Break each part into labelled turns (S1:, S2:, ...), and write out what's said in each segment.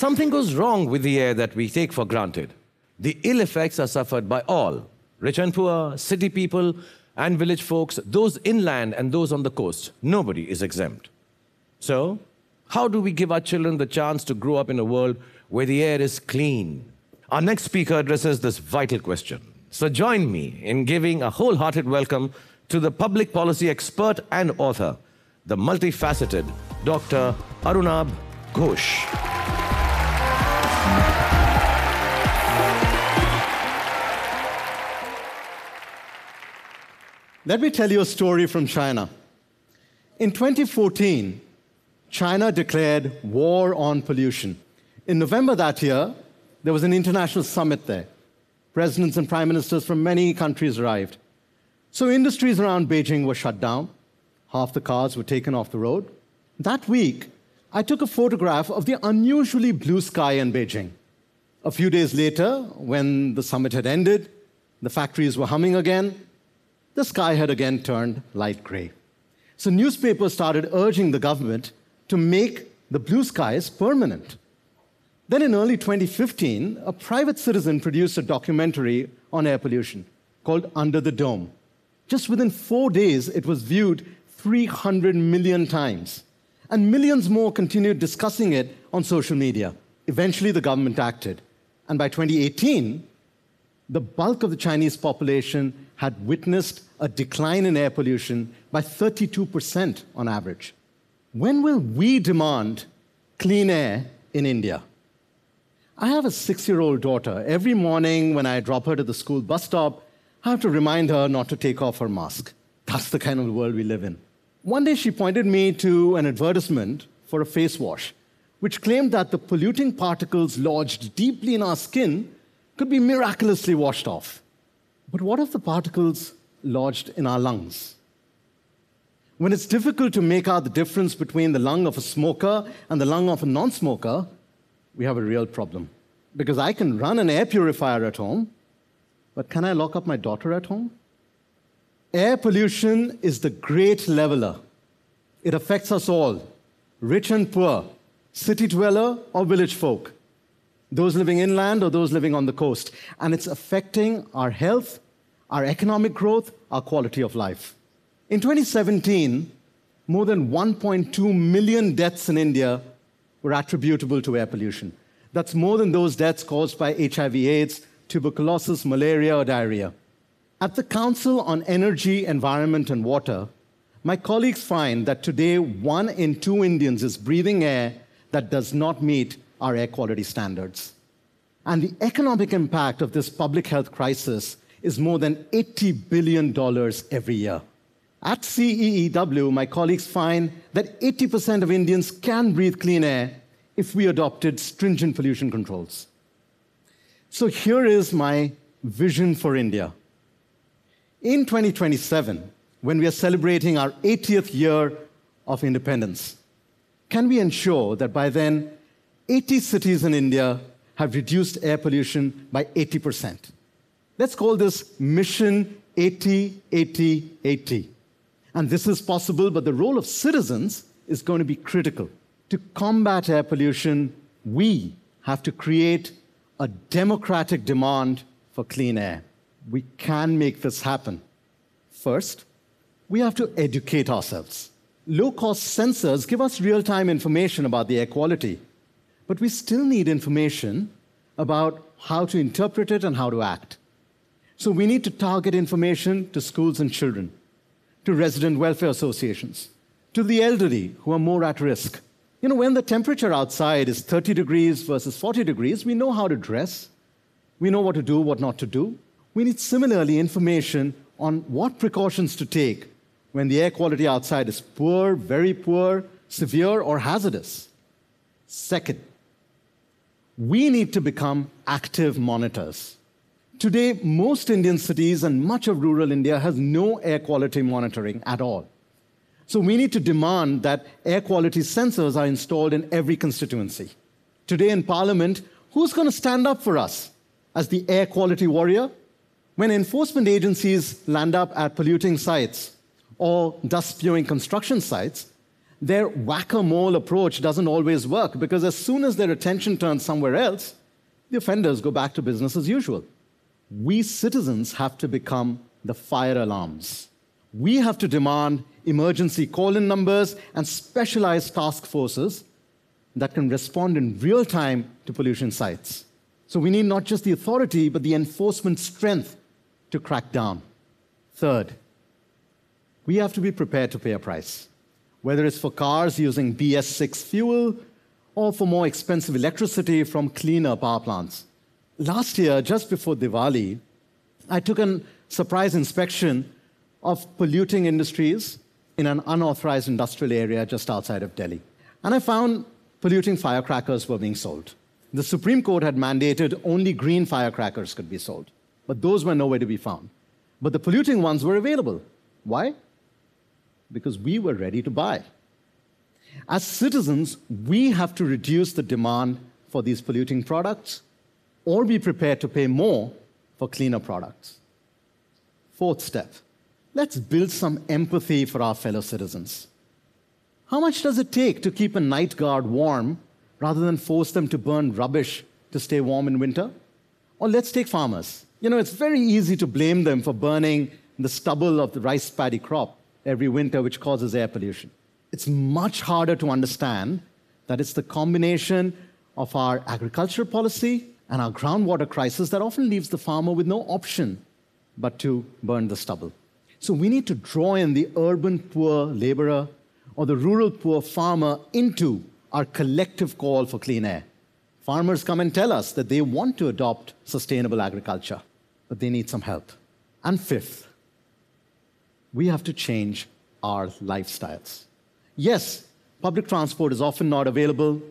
S1: Something goes wrong with the air that we take for granted. The ill effects are suffered by all rich and poor, city people, and village folks, those inland and those on the coast. Nobody is exempt. So, how do we give our children the chance to grow up in a world where the air is clean? Our next speaker addresses this vital question. So, join me in giving a wholehearted welcome to the public policy expert and author, the multifaceted Dr. Arunabha Ghosh.
S2: Let me tell you a story from China. In 2014, China declared war on pollution. In November that year, there was an international summit there. Presidents and prime ministers from many countries arrived. So industries around Beijing were shut down. Half the cars were taken off the road. That week, I took a photograph of the unusually blue sky in Beijing. A few days later, when the summit had ended, the factories were humming again, the sky had again turned light gray. So newspapers started urging the government to make the blue skies permanent. Then in early 2015, a private citizen produced a documentary on air pollution called Under the Dome. Just within four days, it was viewed 300 million times. And millions more continued discussing it on social media. Eventually, the government acted. And by 2018, the bulk of the Chinese population had witnessed a decline in air pollution by 32% on average. When will we demand clean air in India? I have a six year old daughter. Every morning when I drop her to the school bus stop, I have to remind her not to take off her mask. That's the kind of world we live in. One day she pointed me to an advertisement for a face wash, which claimed that the polluting particles lodged deeply in our skin could be miraculously washed off. But what if the particles lodged in our lungs? When it's difficult to make out the difference between the lung of a smoker and the lung of a non smoker, we have a real problem. Because I can run an air purifier at home, but can I lock up my daughter at home? Air pollution is the great leveler. It affects us all, rich and poor, city dweller or village folk, those living inland or those living on the coast. And it's affecting our health, our economic growth, our quality of life. In 2017, more than 1.2 million deaths in India were attributable to air pollution. That's more than those deaths caused by HIV AIDS, tuberculosis, malaria, or diarrhea. At the Council on Energy, Environment, and Water, my colleagues find that today one in two Indians is breathing air that does not meet our air quality standards. And the economic impact of this public health crisis is more than $80 billion every year. At CEEW, my colleagues find that 80% of Indians can breathe clean air if we adopted stringent pollution controls. So here is my vision for India. In 2027, when we are celebrating our 80th year of independence, can we ensure that by then 80 cities in India have reduced air pollution by 80%? Let's call this Mission 80 80 80. And this is possible, but the role of citizens is going to be critical. To combat air pollution, we have to create a democratic demand for clean air. We can make this happen. First, we have to educate ourselves. Low cost sensors give us real time information about the air quality, but we still need information about how to interpret it and how to act. So we need to target information to schools and children to resident welfare associations, to the elderly who are more at risk. You know, when the temperature outside is 30 degrees versus 40 degrees, we know how to dress. We know what to do, what not to do. We need similarly information on what precautions to take when the air quality outside is poor, very poor, severe, or hazardous. Second, we need to become active monitors. Today, most Indian cities and much of rural India has no air quality monitoring at all. So we need to demand that air quality sensors are installed in every constituency. Today in Parliament, who's going to stand up for us as the air quality warrior? When enforcement agencies land up at polluting sites or dust spewing construction sites, their whack a mole approach doesn't always work because as soon as their attention turns somewhere else, the offenders go back to business as usual. We citizens have to become the fire alarms. We have to demand emergency call in numbers and specialized task forces that can respond in real time to pollution sites. So we need not just the authority, but the enforcement strength to crack down. Third, we have to be prepared to pay a price, whether it's for cars using BS6 fuel or for more expensive electricity from cleaner power plants. Last year, just before Diwali, I took a surprise inspection of polluting industries in an unauthorized industrial area just outside of Delhi. And I found polluting firecrackers were being sold. The Supreme Court had mandated only green firecrackers could be sold, but those were nowhere to be found. But the polluting ones were available. Why? Because we were ready to buy. As citizens, we have to reduce the demand for these polluting products or be prepared to pay more for cleaner products. Fourth step let's build some empathy for our fellow citizens. How much does it take to keep a night guard warm rather than force them to burn rubbish to stay warm in winter? Or let's take farmers. You know, it's very easy to blame them for burning the stubble of the rice paddy crop every winter, which causes air pollution. It's much harder to understand that it's the combination of our agricultural policy and our groundwater crisis that often leaves the farmer with no option but to burn the stubble. So we need to draw in the urban poor laborer or the rural poor farmer into our collective call for clean air. Farmers come and tell us that they want to adopt sustainable agriculture, but they need some help. And fifth, we have to change our lifestyles. Yes, public transport is often not available,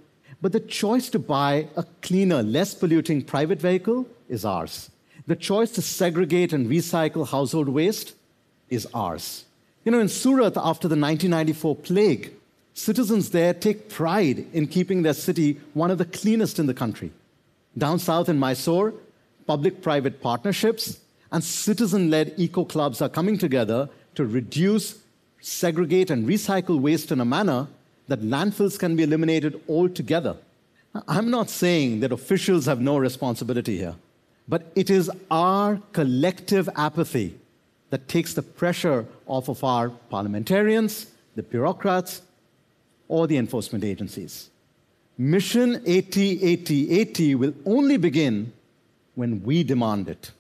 S2: but the choice to buy a cleaner, less polluting private vehicle is ours. The choice to segregate and recycle household waste is ours. You know, in Surat, after the 1994 plague, citizens there take pride in keeping their city one of the cleanest in the country. Down south in Mysore, public private partnerships and citizen led eco clubs are coming together to reduce, segregate, and recycle waste in a manner that landfills can be eliminated altogether. I'm not saying that officials have no responsibility here, but it is our collective apathy that takes the pressure off of our parliamentarians, the bureaucrats, or the enforcement agencies. Mission 80-80-80 will only begin when we demand it.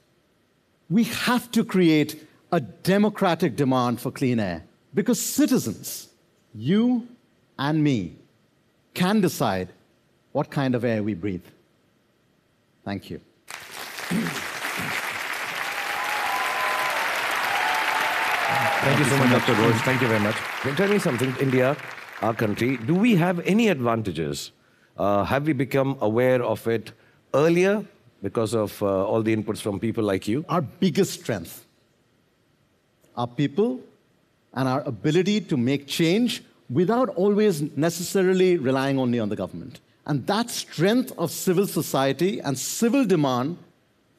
S2: We have to create a democratic demand for clean air because citizens, you and me, can decide what kind of air we breathe. Thank you.
S1: Thank you so much, Dr. Ghosh. Thank you very much. Can you tell me something, India, our country, do we have any advantages? Uh, have we become aware of it earlier because of uh, all the inputs from people like you?
S2: Our biggest strength, our people, and our ability to make change without always necessarily relying only on the government. And that strength of civil society and civil demand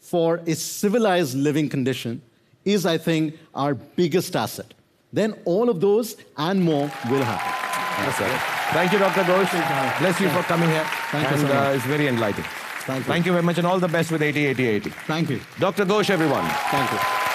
S2: for a civilized living condition is, I think, our biggest asset. Then all of those and more will happen.
S1: Yes, sir. Thank you, Dr. Ghosh. Bless you for coming here.
S2: Thank you
S1: and
S2: so much.
S1: uh, it's very enlightening.
S2: Thank you.
S1: Thank you very much, and all the best with 80 80 80.
S2: Thank you.
S1: Dr. Ghosh, everyone.
S2: Thank you.